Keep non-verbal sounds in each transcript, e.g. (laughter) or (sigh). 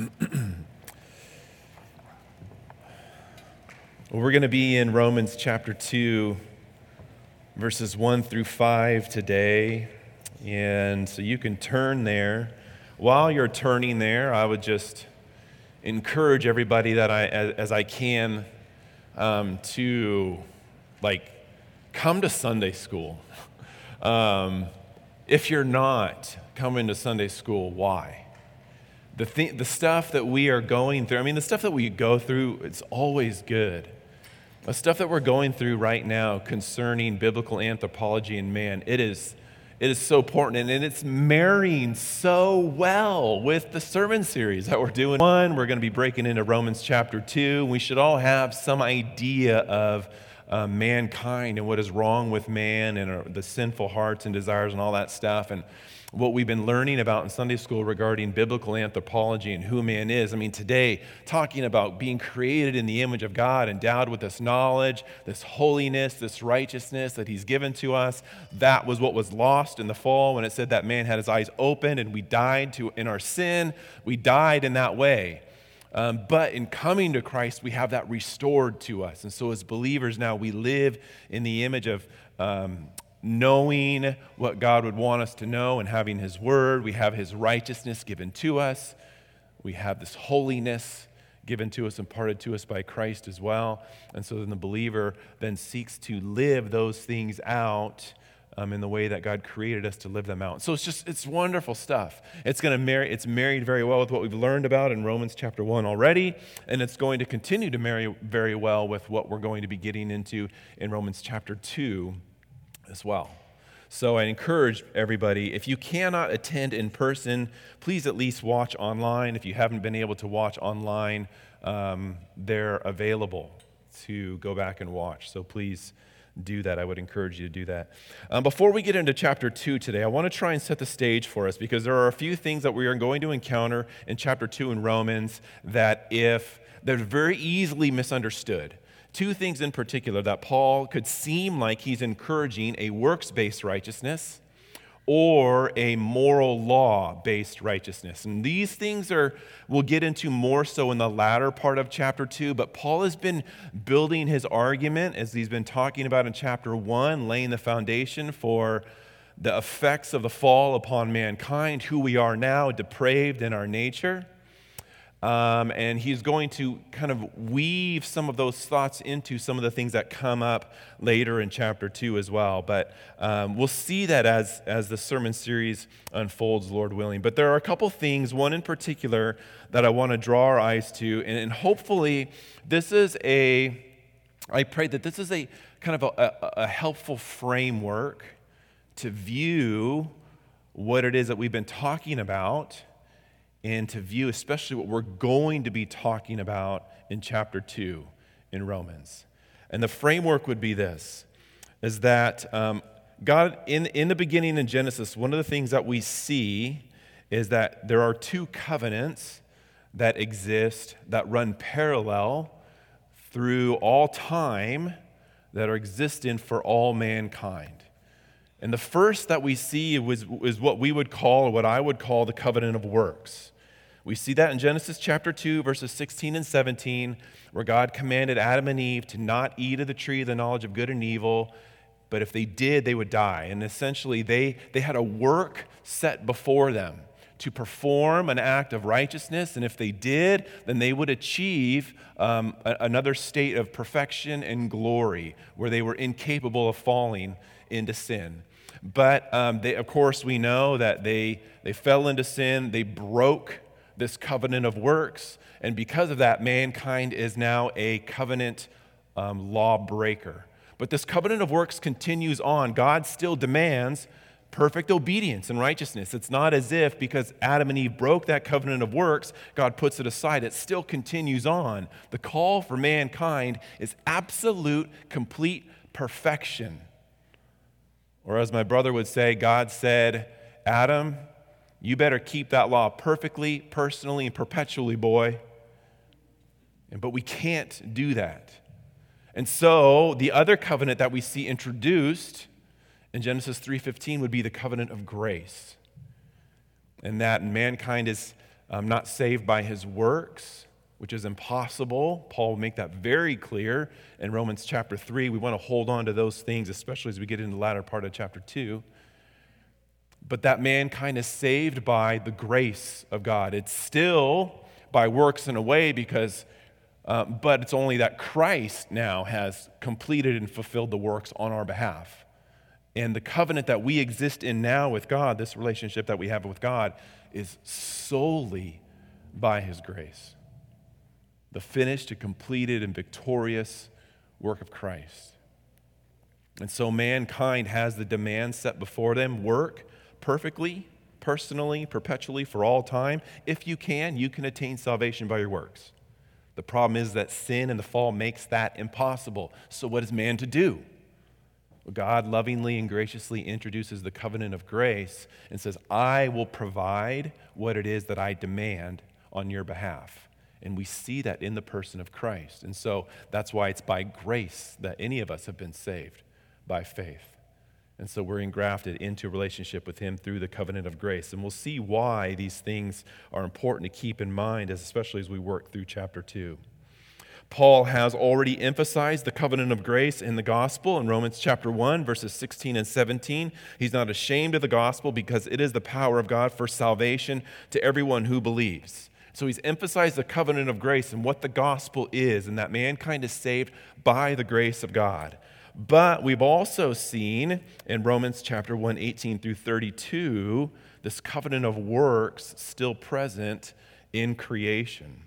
well, we're going to be in Romans chapter 2, verses 1 through 5 today. And so you can turn there. While you're turning there, I would just encourage everybody that I, as, as I can, um, to like come to Sunday school. (laughs) Um, if you're not coming to Sunday school, why? The, th- the stuff that we are going through, I mean, the stuff that we go through, it's always good. The stuff that we're going through right now concerning biblical anthropology and man, it is, it is so important and it's marrying so well with the sermon series that we're doing. One, we're going to be breaking into Romans chapter two. We should all have some idea of uh, mankind and what is wrong with man and the sinful hearts and desires and all that stuff. And what we've been learning about in Sunday school regarding biblical anthropology and who man is. I mean, today, talking about being created in the image of God, endowed with this knowledge, this holiness, this righteousness that He's given to us. That was what was lost in the fall when it said that man had his eyes opened and we died to, in our sin. We died in that way. Um, but in coming to Christ, we have that restored to us. And so, as believers now, we live in the image of um, knowing what God would want us to know and having His Word. We have His righteousness given to us. We have this holiness given to us, imparted to us by Christ as well. And so, then the believer then seeks to live those things out um, in the way that God created us to live them out. So it's just, it's wonderful stuff. It's going to marry, it's married very well with what we've learned about in Romans chapter 1 already, and it's going to continue to marry very well with what we're going to be getting into in Romans chapter 2 as well. So I encourage everybody, if you cannot attend in person, please at least watch online. If you haven't been able to watch online, um, they're available to go back and watch. So please do that. I would encourage you to do that. Um, before we get into chapter 2 today, I want to try and set the stage for us because there are a few things that we are going to encounter in chapter 2 in Romans that if they're very easily misunderstood. Two things in particular that Paul could seem like he's encouraging a works based righteousness or a moral law based righteousness. And these things are, we'll get into more so in the latter part of chapter 2, but Paul has been building his argument as he's been talking about in chapter 1, laying the foundation for the effects of the fall upon mankind, who we are now, depraved in our nature. Um, and he's going to kind of weave some of those thoughts into some of the things that come up later in chapter 2 as well. But um, we'll see that as, as the sermon series unfolds, Lord willing. But there are a couple things, one in particular, that I want to draw our eyes to. And, and hopefully, this is a, I pray that this is a kind of a, a, a helpful framework to view what it is that we've been talking about and to view especially what we're going to be talking about in chapter 2 in Romans. And the framework would be this is that um, God, in, in the beginning in Genesis, one of the things that we see is that there are two covenants that exist that run parallel through all time that are existent for all mankind. And the first that we see was, is what we would call, or what I would call, the covenant of works. We see that in Genesis chapter 2, verses 16 and 17, where God commanded Adam and Eve to not eat of the tree of the knowledge of good and evil, but if they did, they would die. And essentially, they, they had a work set before them to perform an act of righteousness. And if they did, then they would achieve um, a, another state of perfection and glory where they were incapable of falling into sin. But um, they, of course, we know that they, they fell into sin, they broke this covenant of works, and because of that, mankind is now a covenant um, lawbreaker. But this covenant of works continues on. God still demands perfect obedience and righteousness. It's not as if because Adam and Eve broke that covenant of works, God puts it aside. It still continues on. The call for mankind is absolute, complete perfection. Or as my brother would say, God said, Adam, you better keep that law perfectly, personally, and perpetually, boy. But we can't do that. And so the other covenant that we see introduced in Genesis 3:15 would be the covenant of grace. And that mankind is um, not saved by his works, which is impossible. Paul will make that very clear in Romans chapter 3. We want to hold on to those things, especially as we get into the latter part of chapter 2. But that mankind is saved by the grace of God. It's still by works in a way because, uh, but it's only that Christ now has completed and fulfilled the works on our behalf. And the covenant that we exist in now with God, this relationship that we have with God, is solely by His grace. The finished, and completed, and victorious work of Christ. And so mankind has the demand set before them work perfectly, personally, perpetually, for all time. If you can, you can attain salvation by your works. The problem is that sin and the fall makes that impossible. So, what is man to do? God lovingly and graciously introduces the covenant of grace and says, I will provide what it is that I demand on your behalf. And we see that in the person of Christ. And so that's why it's by grace that any of us have been saved by faith. And so we're engrafted into a relationship with Him through the covenant of grace. And we'll see why these things are important to keep in mind, especially as we work through chapter 2. Paul has already emphasized the covenant of grace in the gospel in Romans chapter 1, verses 16 and 17. He's not ashamed of the gospel because it is the power of God for salvation to everyone who believes. So he's emphasized the covenant of grace and what the gospel is, and that mankind is saved by the grace of God. But we've also seen in Romans chapter 1, 18 through 32, this covenant of works still present in creation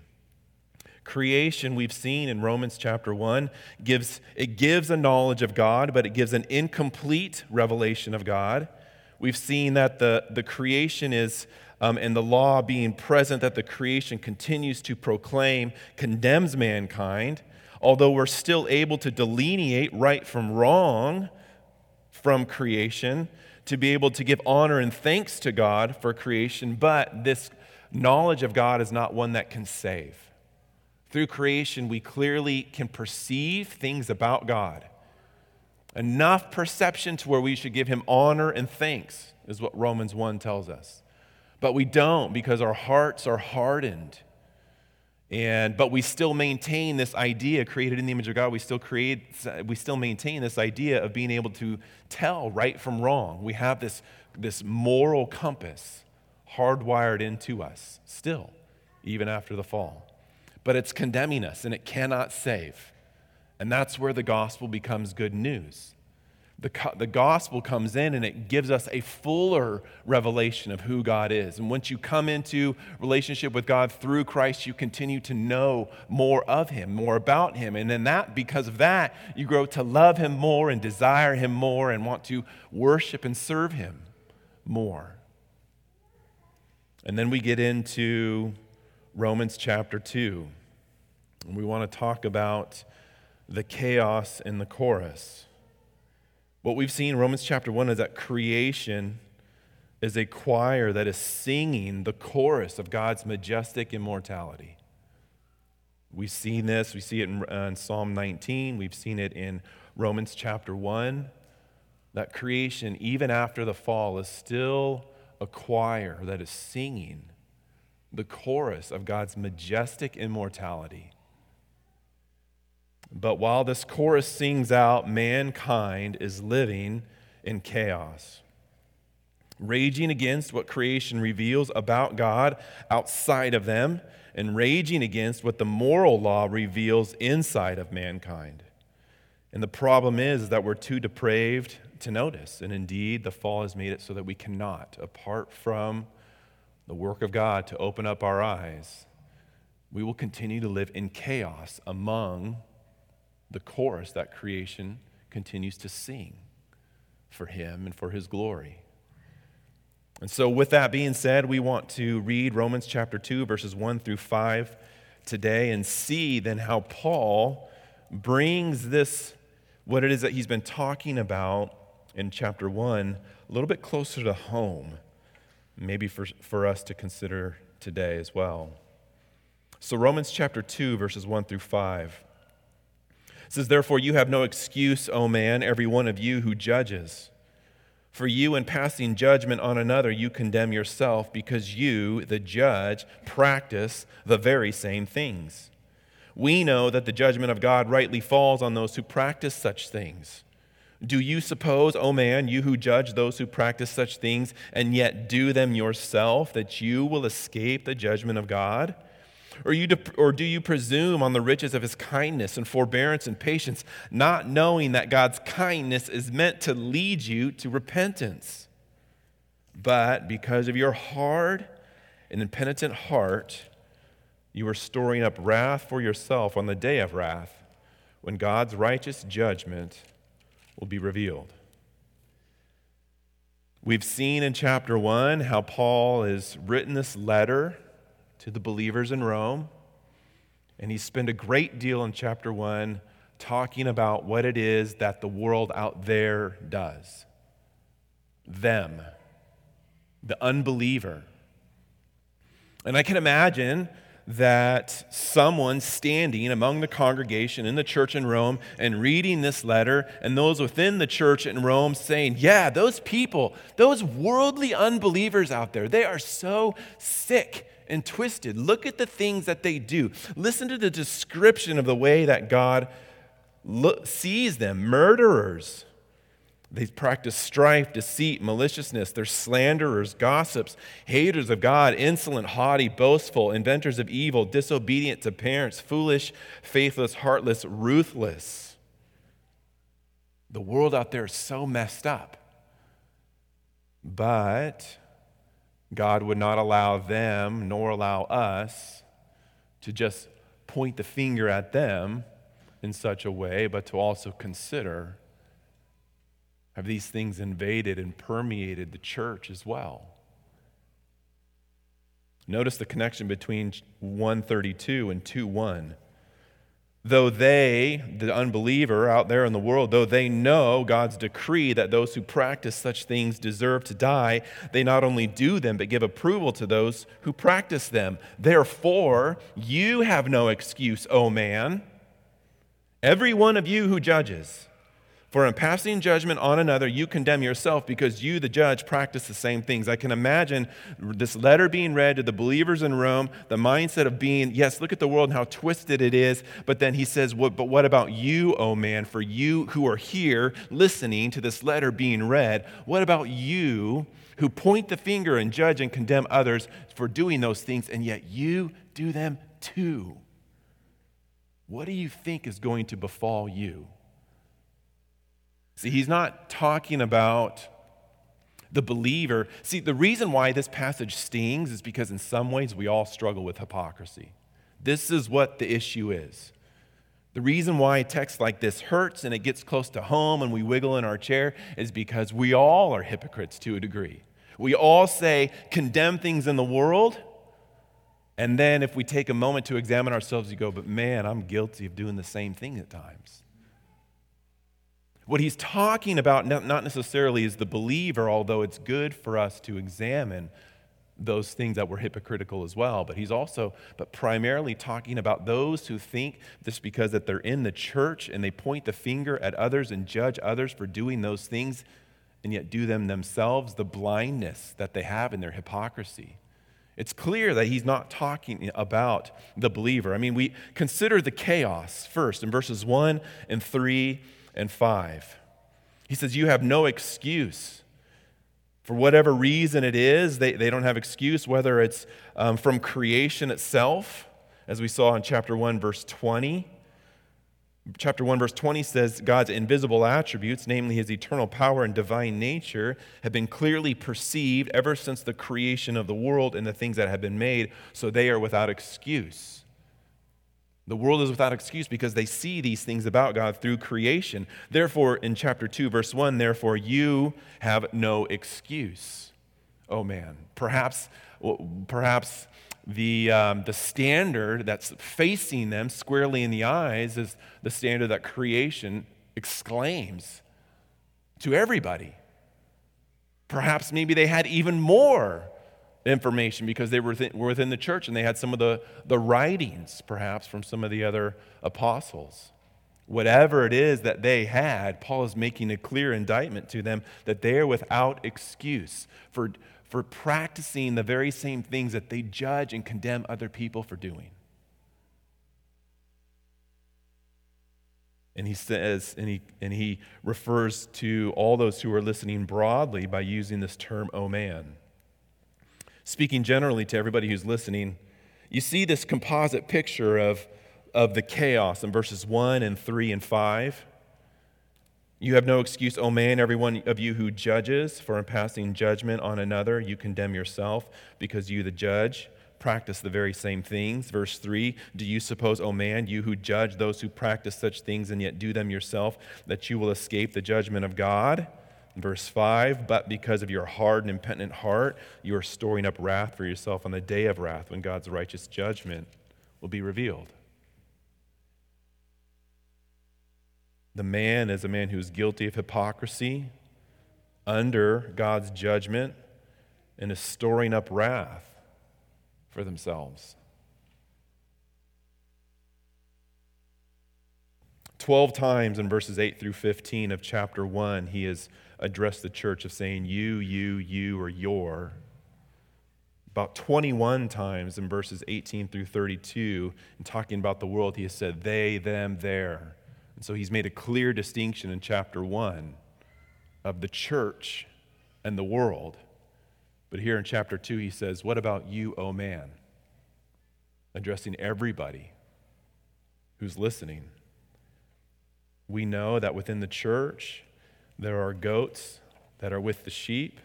creation we've seen in Romans chapter 1 gives it gives a knowledge of God, but it gives an incomplete revelation of God. We've seen that the, the creation is um, and the law being present that the creation continues to proclaim condemns mankind, although we're still able to delineate right from wrong from creation, to be able to give honor and thanks to God for creation, but this knowledge of God is not one that can save. Through creation, we clearly can perceive things about God. Enough perception to where we should give him honor and thanks, is what Romans 1 tells us. But we don't because our hearts are hardened. And, but we still maintain this idea created in the image of God. We still create, we still maintain this idea of being able to tell right from wrong. We have this, this moral compass hardwired into us still, even after the fall but it's condemning us and it cannot save. And that's where the gospel becomes good news. The, the gospel comes in and it gives us a fuller revelation of who God is. And once you come into relationship with God through Christ, you continue to know more of Him, more about Him. And then that, because of that, you grow to love Him more and desire Him more and want to worship and serve Him more. And then we get into Romans chapter 2. And we want to talk about the chaos in the chorus. What we've seen in Romans chapter 1 is that creation is a choir that is singing the chorus of God's majestic immortality. We've seen this, we see it in, uh, in Psalm 19, we've seen it in Romans chapter 1. That creation, even after the fall, is still a choir that is singing the chorus of God's majestic immortality. But while this chorus sings out, mankind is living in chaos, raging against what creation reveals about God outside of them, and raging against what the moral law reveals inside of mankind. And the problem is that we're too depraved to notice. And indeed, the fall has made it so that we cannot, apart from the work of God to open up our eyes, we will continue to live in chaos among the chorus that creation continues to sing for Him and for His glory. And so, with that being said, we want to read Romans chapter 2, verses 1 through 5 today and see then how Paul brings this, what it is that he's been talking about in chapter 1, a little bit closer to home maybe for, for us to consider today as well. So, Romans chapter 2, verses 1 through 5 says, Therefore, you have no excuse, O man, every one of you who judges. For you, in passing judgment on another, you condemn yourself because you, the judge, practice the very same things. We know that the judgment of God rightly falls on those who practice such things. Do you suppose, O oh man, you who judge those who practice such things and yet do them yourself, that you will escape the judgment of God? Or, you, or do you presume on the riches of his kindness and forbearance and patience, not knowing that God's kindness is meant to lead you to repentance? But because of your hard and impenitent heart, you are storing up wrath for yourself on the day of wrath, when God's righteous judgment will be revealed. We've seen in chapter 1 how Paul has written this letter to the believers in Rome. And he spent a great deal in chapter 1 talking about what it is that the world out there does. Them, the unbeliever. And I can imagine that someone standing among the congregation in the church in Rome and reading this letter, and those within the church in Rome saying, Yeah, those people, those worldly unbelievers out there, they are so sick and twisted. Look at the things that they do. Listen to the description of the way that God look, sees them murderers. They practice strife, deceit, maliciousness. They're slanderers, gossips, haters of God, insolent, haughty, boastful, inventors of evil, disobedient to parents, foolish, faithless, heartless, ruthless. The world out there is so messed up. But God would not allow them nor allow us to just point the finger at them in such a way, but to also consider have these things invaded and permeated the church as well? Notice the connection between 132 and 2:1 though they, the unbeliever out there in the world, though they know God's decree that those who practice such things deserve to die, they not only do them, but give approval to those who practice them. Therefore, you have no excuse, O man, every one of you who judges. For in passing judgment on another, you condemn yourself because you, the judge, practice the same things. I can imagine this letter being read to the believers in Rome, the mindset of being, yes, look at the world and how twisted it is. But then he says, But what about you, oh man? For you who are here listening to this letter being read, what about you who point the finger and judge and condemn others for doing those things, and yet you do them too? What do you think is going to befall you? See, he's not talking about the believer. See, the reason why this passage stings is because in some ways we all struggle with hypocrisy. This is what the issue is. The reason why a text like this hurts and it gets close to home and we wiggle in our chair is because we all are hypocrites to a degree. We all say, condemn things in the world, and then if we take a moment to examine ourselves, you go, but man, I'm guilty of doing the same thing at times. What he's talking about, not necessarily is the believer, although it's good for us to examine those things that were hypocritical as well but he's also but primarily talking about those who think just because that they're in the church and they point the finger at others and judge others for doing those things and yet do them themselves the blindness that they have in their hypocrisy. It's clear that he's not talking about the believer. I mean we consider the chaos first in verses 1 and 3 and 5. He says, You have no excuse. For whatever reason it is, they, they don't have excuse, whether it's um, from creation itself, as we saw in chapter 1, verse 20. Chapter 1, verse 20 says God's invisible attributes, namely his eternal power and divine nature, have been clearly perceived ever since the creation of the world and the things that have been made, so they are without excuse. The world is without excuse because they see these things about God through creation. Therefore, in chapter 2, verse 1, therefore you have no excuse. Oh man, perhaps, perhaps the, um, the standard that's facing them squarely in the eyes is the standard that creation exclaims to everybody. Perhaps maybe they had even more information because they were within, were within the church and they had some of the, the writings, perhaps, from some of the other apostles. Whatever it is that they had, Paul is making a clear indictment to them that they are without excuse for, for practicing the very same things that they judge and condemn other people for doing. And he says, and he, and he refers to all those who are listening broadly by using this term, oh man. Speaking generally to everybody who's listening, you see this composite picture of, of the chaos in verses 1 and 3 and 5. You have no excuse, O man, every one of you who judges, for in passing judgment on another, you condemn yourself, because you, the judge, practice the very same things. Verse 3 Do you suppose, O man, you who judge those who practice such things and yet do them yourself, that you will escape the judgment of God? Verse 5 But because of your hard and impenitent heart, you are storing up wrath for yourself on the day of wrath when God's righteous judgment will be revealed. The man is a man who is guilty of hypocrisy under God's judgment and is storing up wrath for themselves. 12 times in verses 8 through 15 of chapter 1, he has addressed the church of saying, You, you, you, or your. About 21 times in verses 18 through 32, in talking about the world, he has said, They, them, there. And so he's made a clear distinction in chapter 1 of the church and the world. But here in chapter 2, he says, What about you, O man? Addressing everybody who's listening. We know that within the church, there are goats that are with the sheep,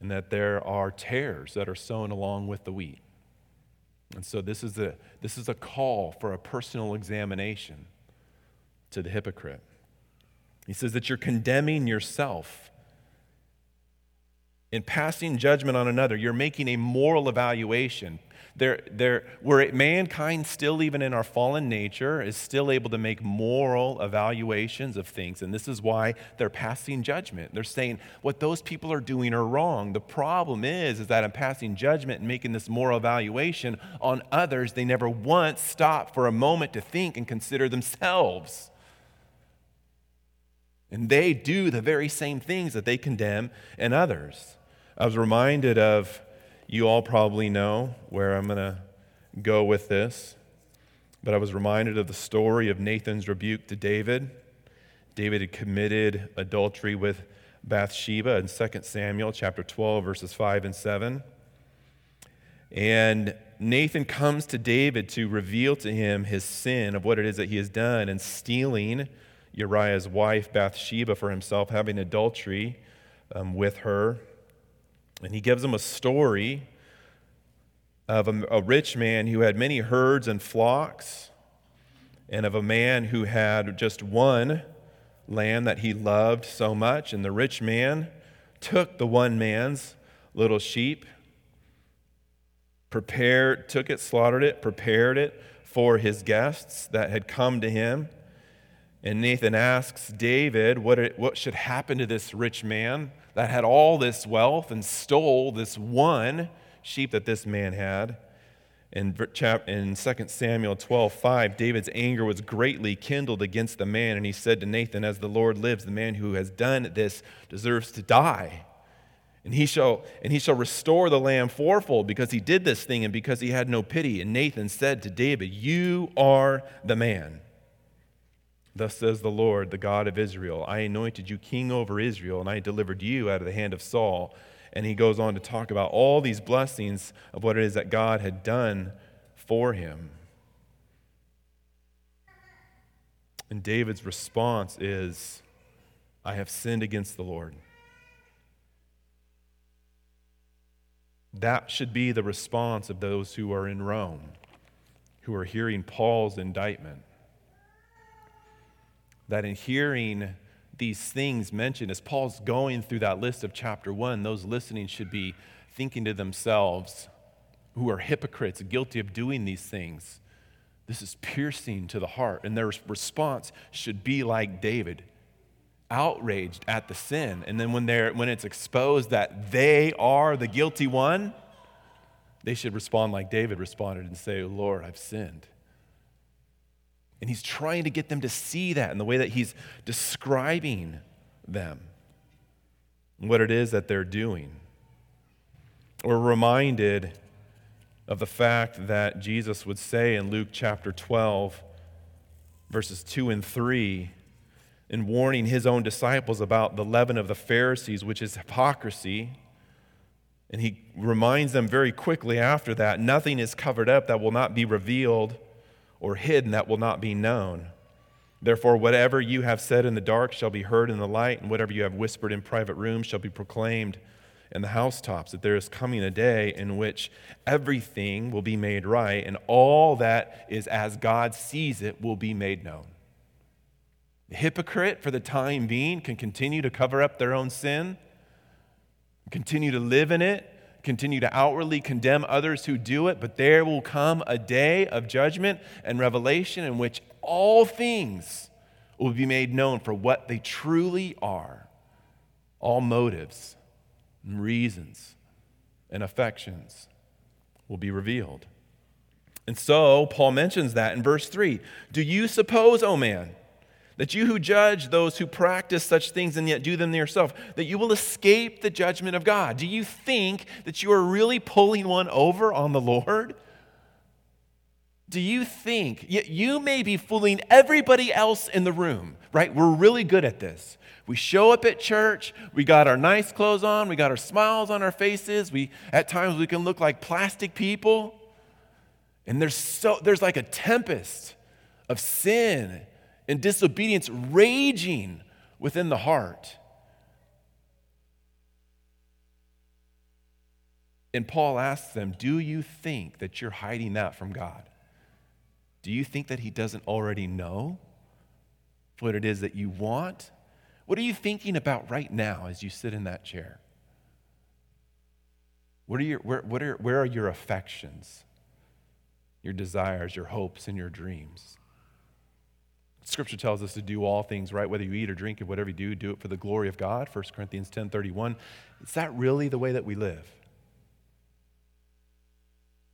and that there are tares that are sown along with the wheat. And so this is a, this is a call for a personal examination to the hypocrite. He says that you're condemning yourself in passing judgment on another, you're making a moral evaluation. There, there, where mankind, still even in our fallen nature, is still able to make moral evaluations of things. And this is why they're passing judgment. They're saying what those people are doing are wrong. The problem is, is that in passing judgment and making this moral evaluation on others, they never once stop for a moment to think and consider themselves. And they do the very same things that they condemn in others. I was reminded of, you all probably know where I'm going to go with this, but I was reminded of the story of Nathan's rebuke to David. David had committed adultery with Bathsheba in 2 Samuel chapter 12 verses 5 and 7. And Nathan comes to David to reveal to him his sin of what it is that he has done in stealing Uriah's wife Bathsheba for himself, having adultery um, with her. And he gives them a story of a, a rich man who had many herds and flocks, and of a man who had just one lamb that he loved so much. And the rich man took the one man's little sheep, prepared, took it, slaughtered it, prepared it for his guests that had come to him. And Nathan asks David what, it, what should happen to this rich man that had all this wealth and stole this one sheep that this man had. In, in 2 Samuel 12, 5, David's anger was greatly kindled against the man, and he said to Nathan, As the Lord lives, the man who has done this deserves to die. And he shall and he shall restore the lamb fourfold because he did this thing and because he had no pity. And Nathan said to David, You are the man. Thus says the Lord, the God of Israel I anointed you king over Israel, and I delivered you out of the hand of Saul. And he goes on to talk about all these blessings of what it is that God had done for him. And David's response is, I have sinned against the Lord. That should be the response of those who are in Rome, who are hearing Paul's indictment that in hearing these things mentioned, as Paul's going through that list of chapter one, those listening should be thinking to themselves, who are hypocrites, guilty of doing these things. This is piercing to the heart. And their response should be like David, outraged at the sin. And then when, they're, when it's exposed that they are the guilty one, they should respond like David responded and say, Lord, I've sinned. And he's trying to get them to see that in the way that he's describing them, what it is that they're doing. We're reminded of the fact that Jesus would say in Luke chapter 12, verses 2 and 3, in warning his own disciples about the leaven of the Pharisees, which is hypocrisy. And he reminds them very quickly after that nothing is covered up that will not be revealed or hidden that will not be known. Therefore, whatever you have said in the dark shall be heard in the light, and whatever you have whispered in private rooms shall be proclaimed in the housetops. That there is coming a day in which everything will be made right, and all that is as God sees it will be made known. The hypocrite, for the time being, can continue to cover up their own sin, continue to live in it, continue to outwardly condemn others who do it, but there will come a day of judgment and revelation in which all things will be made known for what they truly are. All motives and reasons and affections will be revealed. And so, Paul mentions that in verse 3. Do you suppose, O oh man, that you who judge those who practice such things and yet do them to yourself, that you will escape the judgment of God. Do you think that you are really pulling one over on the Lord? Do you think, you may be fooling everybody else in the room, right? We're really good at this. We show up at church, we got our nice clothes on, we got our smiles on our faces, we at times we can look like plastic people. And there's so there's like a tempest of sin and disobedience raging within the heart. And Paul asks them, Do you think that you're hiding that from God? Do you think that He doesn't already know what it is that you want? What are you thinking about right now as you sit in that chair? What are your, where, what are, where are your affections, your desires, your hopes, and your dreams? Scripture tells us to do all things right, whether you eat or drink or whatever you do, do it for the glory of God. 1 Corinthians 10 31. Is that really the way that we live?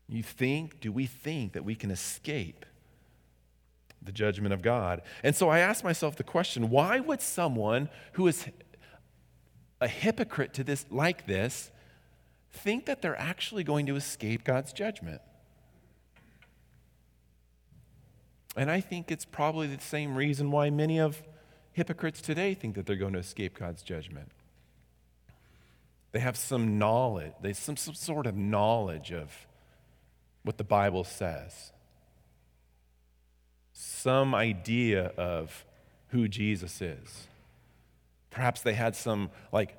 You think, do we think that we can escape the judgment of God? And so I ask myself the question why would someone who is a hypocrite to this, like this, think that they're actually going to escape God's judgment? And I think it's probably the same reason why many of hypocrites today think that they're going to escape God's judgment. They have some knowledge, they some, some sort of knowledge of what the Bible says. Some idea of who Jesus is. Perhaps they had some like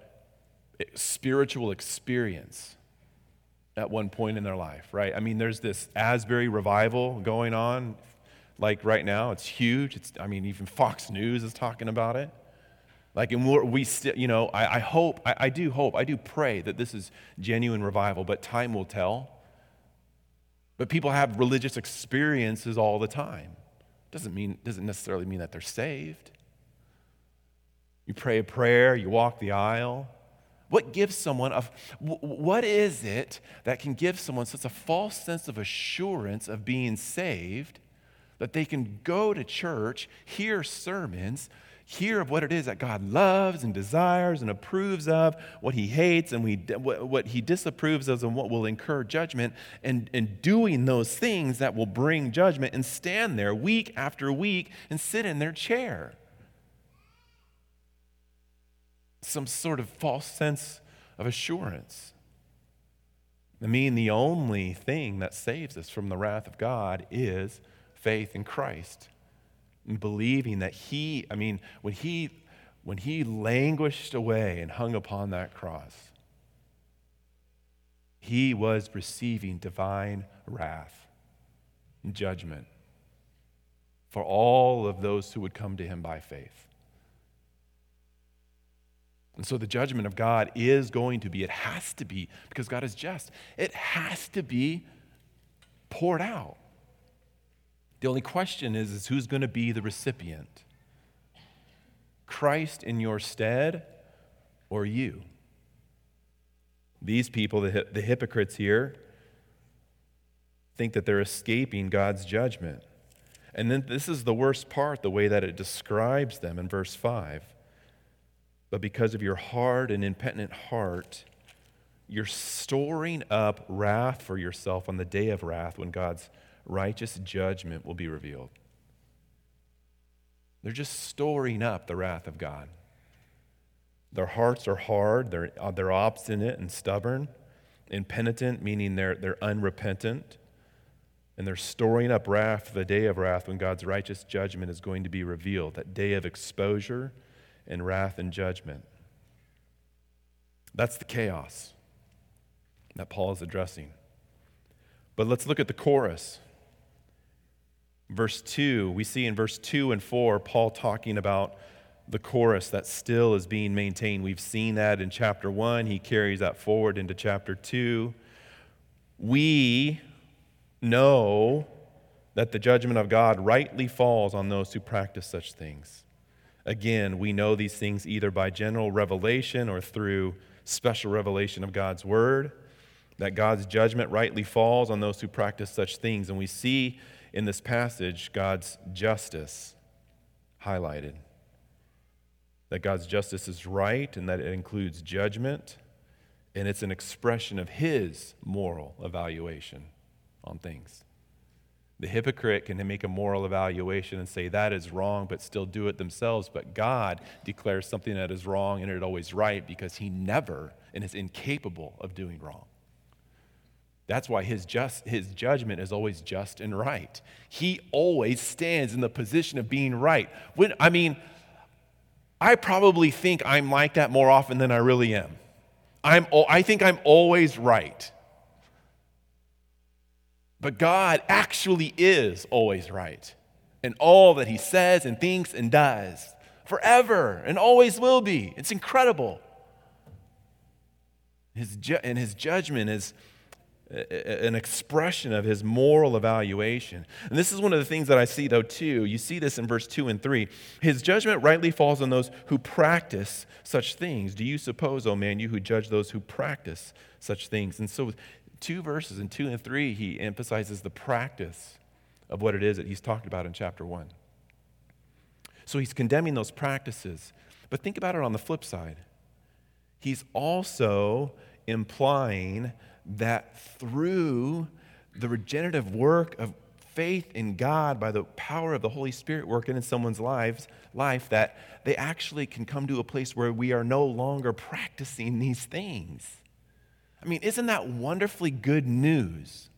spiritual experience at one point in their life, right? I mean, there's this Asbury revival going on like right now. It's huge. It's, I mean, even Fox News is talking about it. Like, and we're, we still, you know, I, I hope, I, I do hope, I do pray that this is genuine revival, but time will tell. But people have religious experiences all the time. Doesn't mean, doesn't necessarily mean that they're saved. You pray a prayer, you walk the aisle. What gives someone a, what is it that can give someone such a false sense of assurance of being saved that they can go to church, hear sermons, hear of what it is that God loves and desires and approves of, what he hates and we, what he disapproves of, and what will incur judgment, and, and doing those things that will bring judgment, and stand there week after week and sit in their chair. Some sort of false sense of assurance. I mean, the only thing that saves us from the wrath of God is faith in Christ and believing that he, I mean, when he when he languished away and hung upon that cross, he was receiving divine wrath and judgment for all of those who would come to him by faith. And so the judgment of God is going to be, it has to be, because God is just, it has to be poured out. The only question is, is who's going to be the recipient? Christ in your stead or you? These people, the, the hypocrites here, think that they're escaping God's judgment. And then this is the worst part, the way that it describes them in verse 5. But because of your hard and impenitent heart, you're storing up wrath for yourself on the day of wrath when God's righteous judgment will be revealed. They're just storing up the wrath of God. Their hearts are hard, they're, uh, they're obstinate and stubborn. Impenitent, meaning they're, they're unrepentant. And they're storing up wrath for the day of wrath when God's righteous judgment is going to be revealed, that day of exposure and wrath and judgment. That's the chaos that Paul is addressing. But let's look at the chorus. Verse 2, we see in verse 2 and 4, Paul talking about the chorus that still is being maintained. We've seen that in chapter 1. He carries that forward into chapter 2. We know that the judgment of God rightly falls on those who practice such things. Again, we know these things either by general revelation or through special revelation of God's word, that God's judgment rightly falls on those who practice such things. And we see in this passage God's justice highlighted that God's justice is right and that it includes judgment, and it's an expression of His moral evaluation on things. The hypocrite can make a moral evaluation and say that is wrong, but still do it themselves. But God declares something that is wrong and it always right because He never and is incapable of doing wrong. That's why his, just, his judgment is always just and right. He always stands in the position of being right. When, I mean, I probably think I'm like that more often than I really am. I'm, I think I'm always right. But God actually is always right in all that He says and thinks and does forever and always will be. It's incredible. His ju- and His judgment is an expression of his moral evaluation. And this is one of the things that I see, though, too. You see this in verse 2 and 3. His judgment rightly falls on those who practice such things. Do you suppose, O oh man, you who judge those who practice such things? And so, two verses in 2 and 3, he emphasizes the practice of what it is that he's talked about in chapter 1. So he's condemning those practices. But think about it on the flip side. He's also implying that through the regenerative work of faith in God by the power of the Holy Spirit working in someone's lives, life, that they actually can come to a place where we are no longer practicing these things. I mean, isn't that wonderfully good news?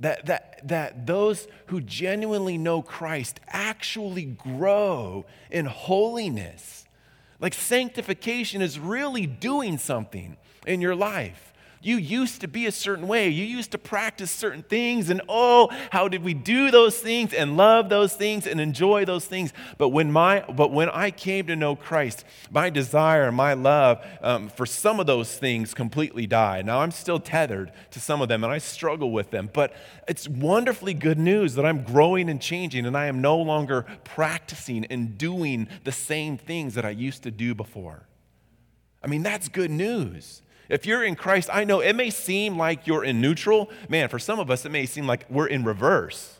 That, that, that those who genuinely know Christ actually grow in holiness. Like sanctification is really doing something in your life. You used to be a certain way. You used to practice certain things, and oh, how did we do those things and love those things and enjoy those things? But when, my, but when I came to know Christ, my desire, my love um, for some of those things completely died. Now I'm still tethered to some of them, and I struggle with them. But it's wonderfully good news that I'm growing and changing, and I am no longer practicing and doing the same things that I used to do before. I mean, that's good news. If you're in Christ, I know it may seem like you're in neutral. Man, for some of us, it may seem like we're in reverse.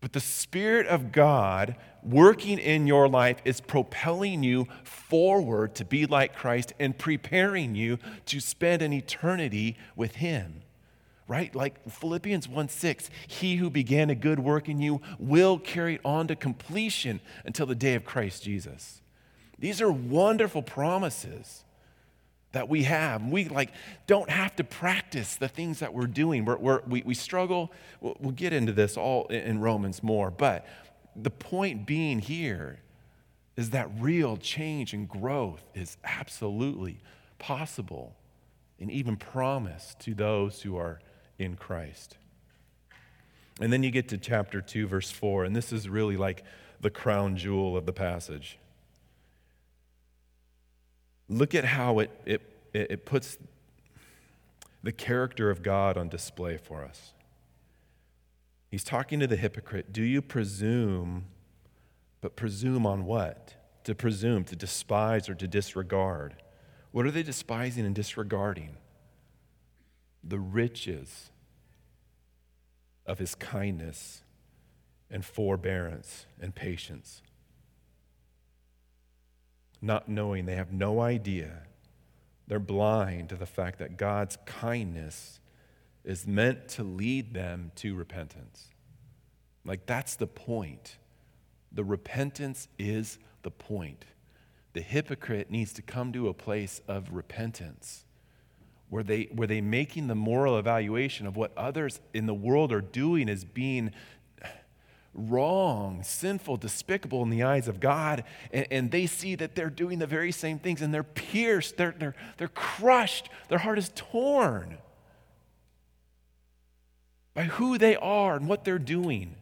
But the Spirit of God working in your life is propelling you forward to be like Christ and preparing you to spend an eternity with Him. Right? Like Philippians 1 6, He who began a good work in you will carry it on to completion until the day of Christ Jesus. These are wonderful promises that we have. We like don't have to practice the things that we're doing. We're, we're, we we struggle. We'll, we'll get into this all in Romans more, but the point being here is that real change and growth is absolutely possible and even promised to those who are in Christ. And then you get to chapter 2, verse 4, and this is really like the crown jewel of the passage. Look at how it, it, it puts the character of God on display for us. He's talking to the hypocrite. Do you presume, but presume on what? To presume, to despise, or to disregard. What are they despising and disregarding? The riches of his kindness and forbearance and patience. Not knowing, they have no idea. They're blind to the fact that God's kindness is meant to lead them to repentance. Like, that's the point. The repentance is the point. The hypocrite needs to come to a place of repentance where they, where they making the moral evaluation of what others in the world are doing as being wrong, sinful, despicable in the eyes of God, and, and, they see that they're doing the very same things and they're pierced, they're, they're, they're crushed, their heart is torn by who they are and what they're doing.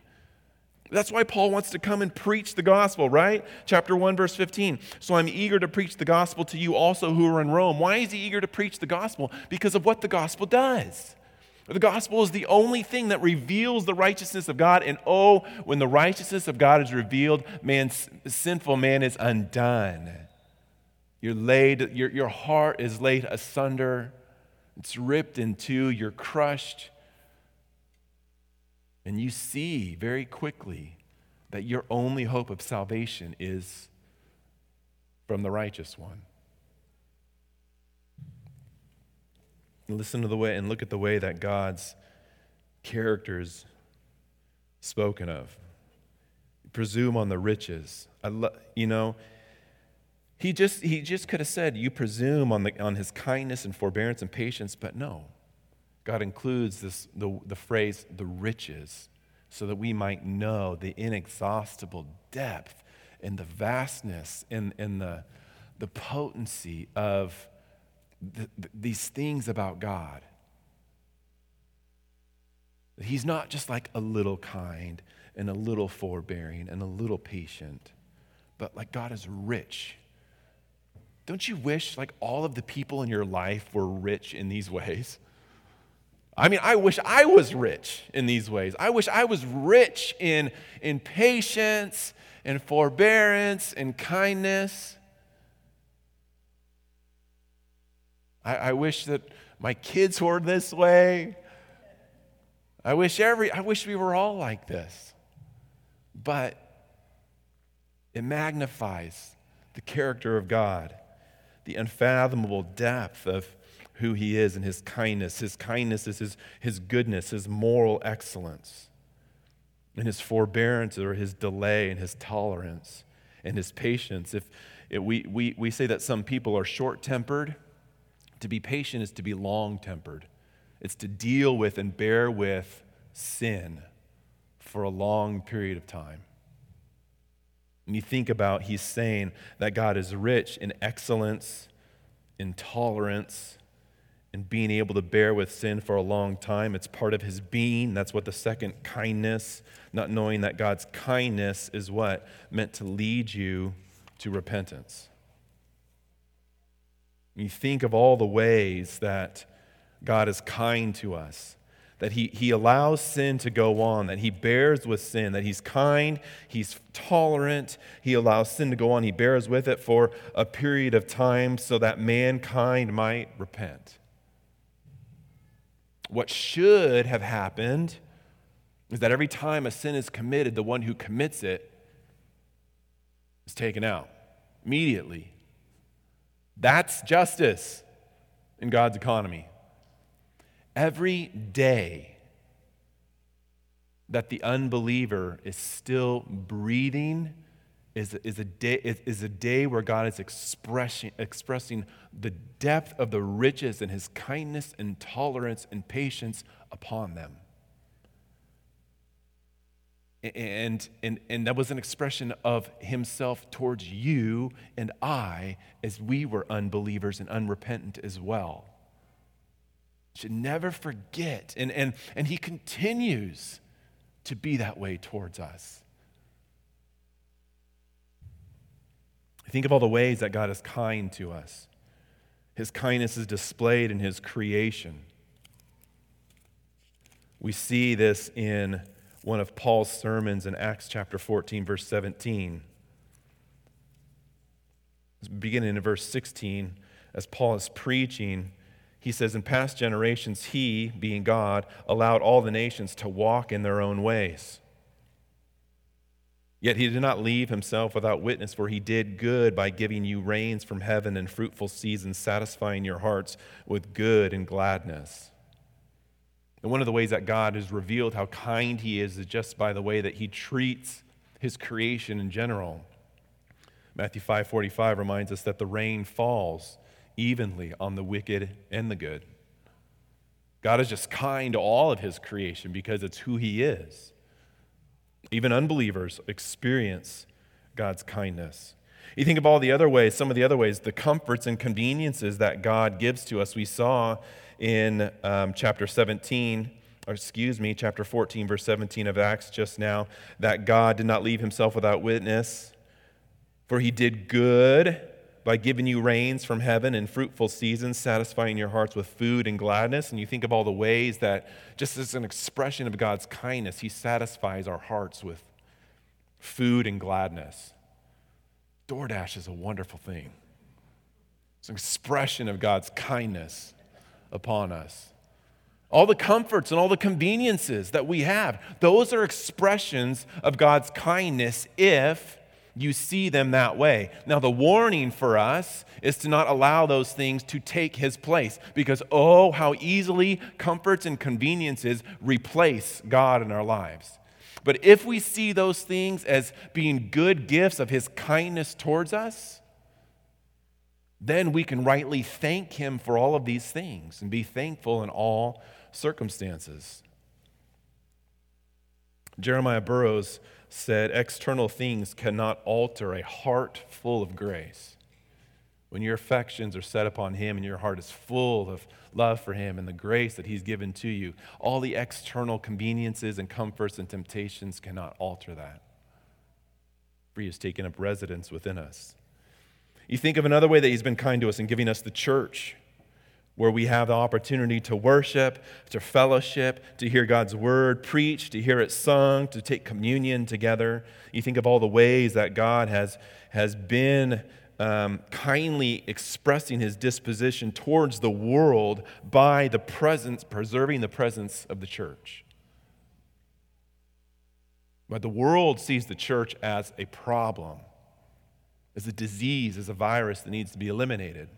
That's why Paul wants to come and preach the gospel, right? Chapter 1, verse 15. So I'm eager to preach the gospel to you also who are in Rome. Why is he eager to preach the gospel? Because of what the gospel does. The gospel is the only thing that reveals the righteousness of God. And oh, when the righteousness of God is revealed, man's sinful man is undone. You're laid, your, your heart is laid asunder, it's ripped in two, you're crushed. And you see very quickly that your only hope of salvation is from the righteous one. Listen to the way and look at the way that God's character is spoken of. Presume on the riches. I lo- you know, he just, he just could have said, You presume on, the, on his kindness and forbearance and patience, but no. God includes this, the, the phrase, the riches, so that we might know the inexhaustible depth and the vastness and, and the, the potency of the, these things about God. He's not just like a little kind and a little forbearing and a little patient, but like God is rich. Don't you wish like all of the people in your life were rich in these ways? I mean, I wish I was rich in these ways. I wish I was rich in, in patience and forbearance and kindness. I, I wish that my kids were this way. I wish every I wish we were all like this. But it magnifies the character of God, the unfathomable depth of who he is and his kindness. His kindness is his, his goodness, his moral excellence, and his forbearance or his delay and his tolerance and his patience. If, if we, we, we say that some people are short tempered, to be patient is to be long tempered, it's to deal with and bear with sin for a long period of time. And you think about, he's saying that God is rich in excellence, in tolerance, and being able to bear with sin for a long time. It's part of his being. That's what the second kindness, not knowing that God's kindness is what? Meant to lead you to repentance. You think of all the ways that God is kind to us, that he, he allows sin to go on, that He bears with sin, that He's kind, He's tolerant, He allows sin to go on, He bears with it for a period of time so that mankind might repent. What should have happened is that every time a sin is committed, the one who commits it is taken out immediately. That's justice in God's economy. Every day that the unbeliever is still breathing is, is, a, day, is a day where God is expressing, expressing the depth of the riches and his kindness and tolerance and patience upon them. And, and, and that was an expression of himself towards you and I as we were unbelievers and unrepentant as well. Should never forget. And, and, and he continues to be that way towards us. Think of all the ways that God is kind to us. His kindness is displayed in His creation. We see this in one of Paul's sermons in Acts chapter 14, verse 17. Beginning in verse 16, as Paul is preaching, he says, In past generations, he, being God, allowed all the nations to walk in their own ways. Yet he did not leave himself without witness, for he did good by giving you rains from heaven and fruitful seasons, satisfying your hearts with good and gladness. And one of the ways that God has revealed how kind he is is just by the way that he treats his creation in general. Matthew 5:45 reminds us that the rain falls evenly on the wicked and the good. God is just kind to all of his creation because it's who he is. Even unbelievers experience God's kindness. You think of all the other ways, some of the other ways, the comforts and conveniences that God gives to us. We saw in um, chapter 17, or excuse me, chapter 14, verse 17 of Acts just now, that God did not leave himself without witness, for he did good by giving you rains from heaven and fruitful seasons, satisfying your hearts with food and gladness. And you think of all the ways that, just as an expression of God's kindness, He satisfies our hearts with food and gladness. DoorDash is a wonderful thing, it's an expression of God's kindness upon us. All the comforts and all the conveniences that we have, those are expressions of God's kindness if you see them that way. Now, the warning for us is to not allow those things to take his place because, oh, how easily comforts and conveniences replace God in our lives. But if we see those things as being good gifts of his kindness towards us, then we can rightly thank him for all of these things and be thankful in all circumstances. Jeremiah Burroughs said, External things cannot alter a heart full of grace. When your affections are set upon Him and your heart is full of love for Him and the grace that He's given to you, all the external conveniences and comforts and temptations cannot alter that. For He has taken up residence within us. You think of another way that He's been kind to us in giving us the church where we have the opportunity to worship, to fellowship, to hear God's word preached, to hear it sung, to take communion together. You think of all the ways that God has, has been um, kindly expressing his disposition towards the world by the presence, preserving the presence of the church. But the world sees the church as a problem, as a disease, as a virus that needs to be eliminated.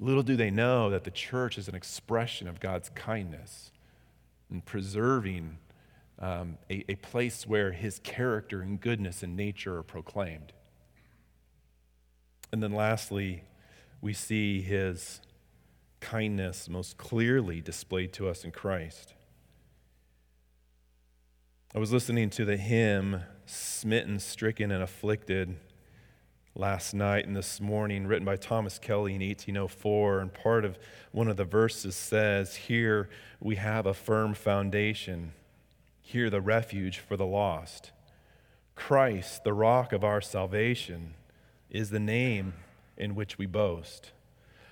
Little do they know that the church is an expression of God's kindness and preserving um, a, a place where his character and goodness and nature are proclaimed. And then lastly, we see his kindness most clearly displayed to us in Christ. I was listening to the hymn, Smitten, Stricken, and Afflicted last night and this morning, written by Thomas Kelly in 1804. And part of one of the verses says, Here we have a firm foundation, here the refuge for the lost. Christ, the rock of our salvation, is the name in which we boast.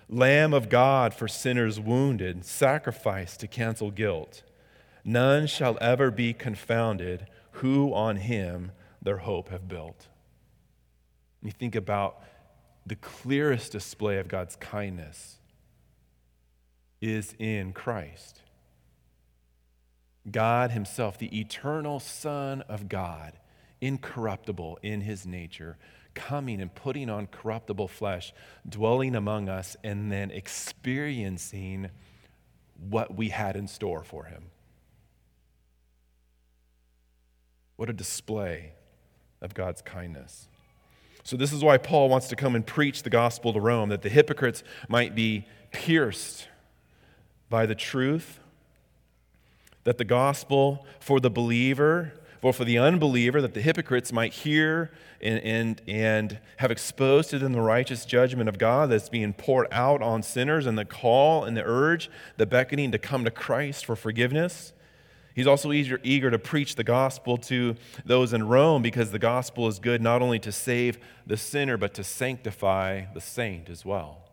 Lamb of God for sinners wounded, sacrifice to cancel guilt. None shall ever be confounded who on him their hope have built. You think about the clearest display of God's kindness is in Christ. God Himself, the eternal Son of God, incorruptible in His nature, coming and putting on corruptible flesh, dwelling among us, and then experiencing what we had in store for Him. What a display of God's kindness. So, this is why Paul wants to come and preach the gospel to Rome, that the hypocrites might be pierced by the truth, that the gospel for the believer, or for the unbeliever, that the hypocrites might hear and, and, and have exposed to them the righteous judgment of God that's being poured out on sinners, and the call and the urge, the beckoning to come to Christ for forgiveness. He's also eager, eager to preach the gospel to those in Rome because the gospel is good not only to save the sinner, but to sanctify the saint as well.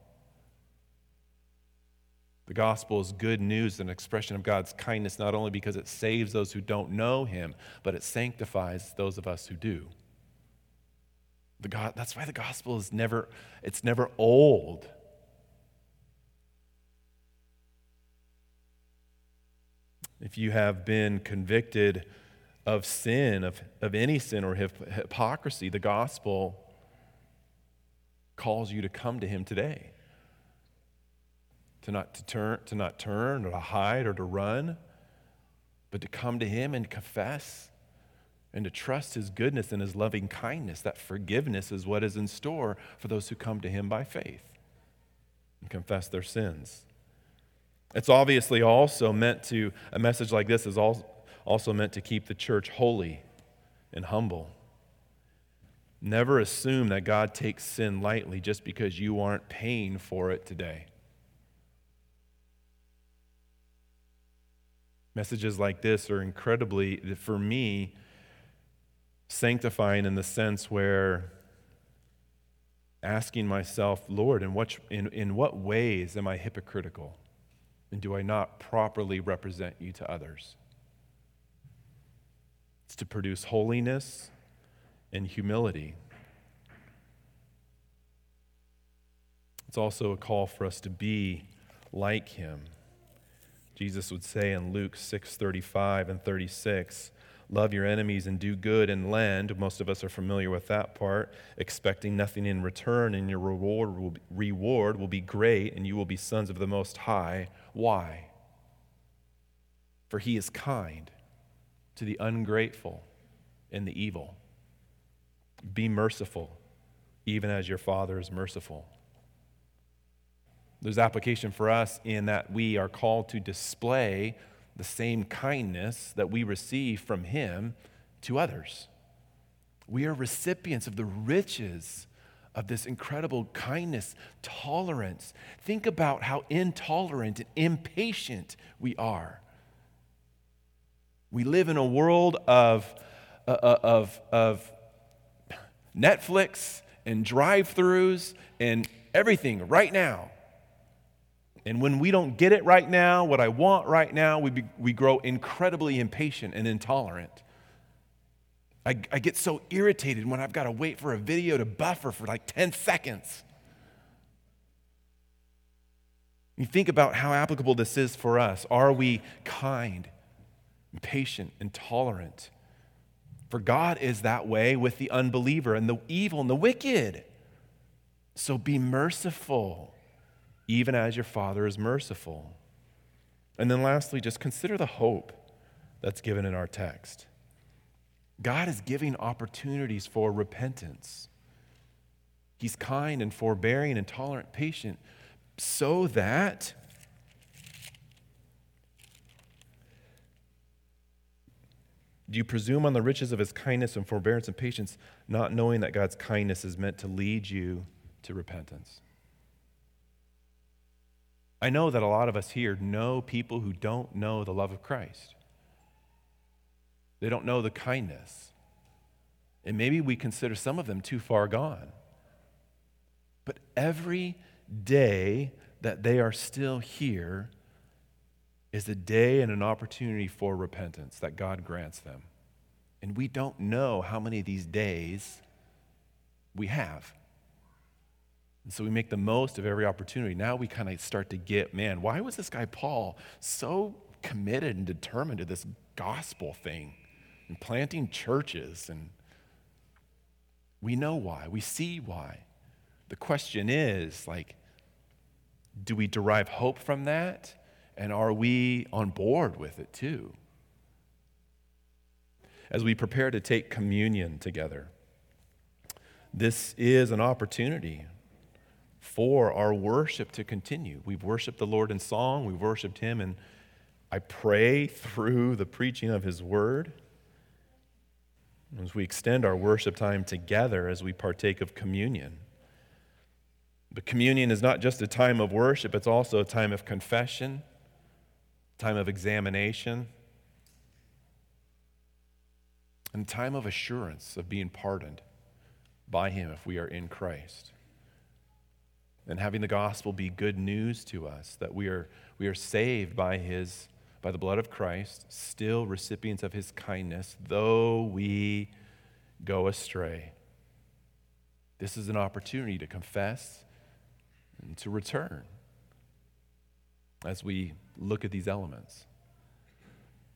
The gospel is good news, an expression of God's kindness, not only because it saves those who don't know Him, but it sanctifies those of us who do. The God, that's why the gospel is never, it's never old. If you have been convicted of sin, of, of any sin or hypocrisy, the gospel calls you to come to him today. To not to turn, to not turn or to hide or to run, but to come to him and confess and to trust his goodness and his loving kindness. That forgiveness is what is in store for those who come to him by faith and confess their sins. It's obviously also meant to, a message like this is also meant to keep the church holy and humble. Never assume that God takes sin lightly just because you aren't paying for it today. Messages like this are incredibly, for me, sanctifying in the sense where asking myself, Lord, in what, in, in what ways am I hypocritical? And do I not properly represent you to others? It's to produce holiness and humility. It's also a call for us to be like him. Jesus would say in Luke 6:35 and 36, love your enemies and do good and lend. Most of us are familiar with that part, expecting nothing in return, and your reward will, be, reward will be great, and you will be sons of the Most High. Why? For he is kind to the ungrateful and the evil. Be merciful, even as your Father is merciful. There's application for us in that we are called to display the same kindness that we receive from Him to others. We are recipients of the riches of this incredible kindness, tolerance. Think about how intolerant and impatient we are. We live in a world of, uh, uh of, of Netflix and drive throughs and everything right now. And when we don't get it right now, what I want right now, we, be, we grow incredibly impatient and intolerant. I, I get so irritated when I've got to wait for a video to buffer for like 10 seconds. You think about how applicable this is for us. Are we kind, patient, and tolerant? For God is that way with the unbeliever and the evil and the wicked. So be merciful even as your Father is merciful. And then lastly, just consider the hope that's given in our text. God is giving opportunities for repentance. He's kind and forbearing and tolerant, patient, so that Do you presume on the riches of his kindness and forbearance and patience, not knowing that God's kindness is meant to lead you to repentance? I know that a lot of us here know people who don't know the love of Christ. They don't know the kindness. And maybe we consider some of them too far gone. But every day that they are still here is a day and an opportunity for repentance that God grants them. And we don't know how many of these days we have. And so we make the most of every opportunity. Now we kind of start to get, man, why was this guy Paul so committed and determined to this gospel thing and planting churches? And we know why, we see why. The question is, like, do we derive hope from that? And are we on board with it too? As we prepare to take communion together, this is an opportunity for our worship to continue. We've worshiped the Lord in song, we've worshiped Him, and I pray through the preaching of His word. As we extend our worship time together as we partake of communion. But communion is not just a time of worship, it's also a time of confession, time of examination, and time of assurance of being pardoned by Him if we are in Christ and having the gospel be good news to us that we are, we are saved by his by the blood of Christ, still recipients of his kindness, though we go astray. This is an opportunity to confess and to return as we look at these elements.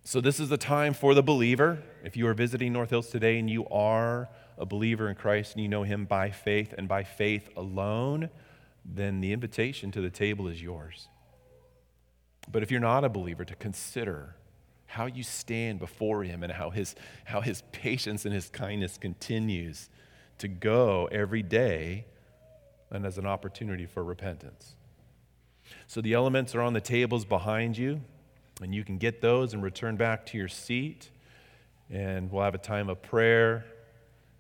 So, this is the time for the believer. If you are visiting North Hills today and you are a believer in Christ and you know Him by faith and by faith alone, then the invitation to the table is yours. But if you're not a believer, to consider how you stand before Him and how His, how his patience and His kindness continues to go every day and as an opportunity for repentance. So the elements are on the tables behind you, and you can get those and return back to your seat. And we'll have a time of prayer,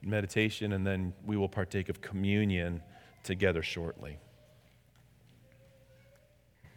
meditation, and then we will partake of communion together shortly.